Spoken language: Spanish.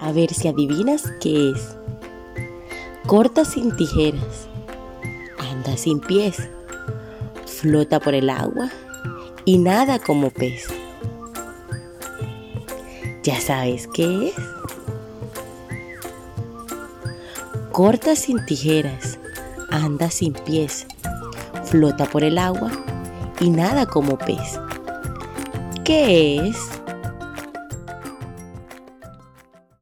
A ver si adivinas qué es. Corta sin tijeras, anda sin pies, flota por el agua y nada como pez. ¿Ya sabes qué es? Corta sin tijeras, anda sin pies, flota por el agua y nada como pez. ¿Qué es?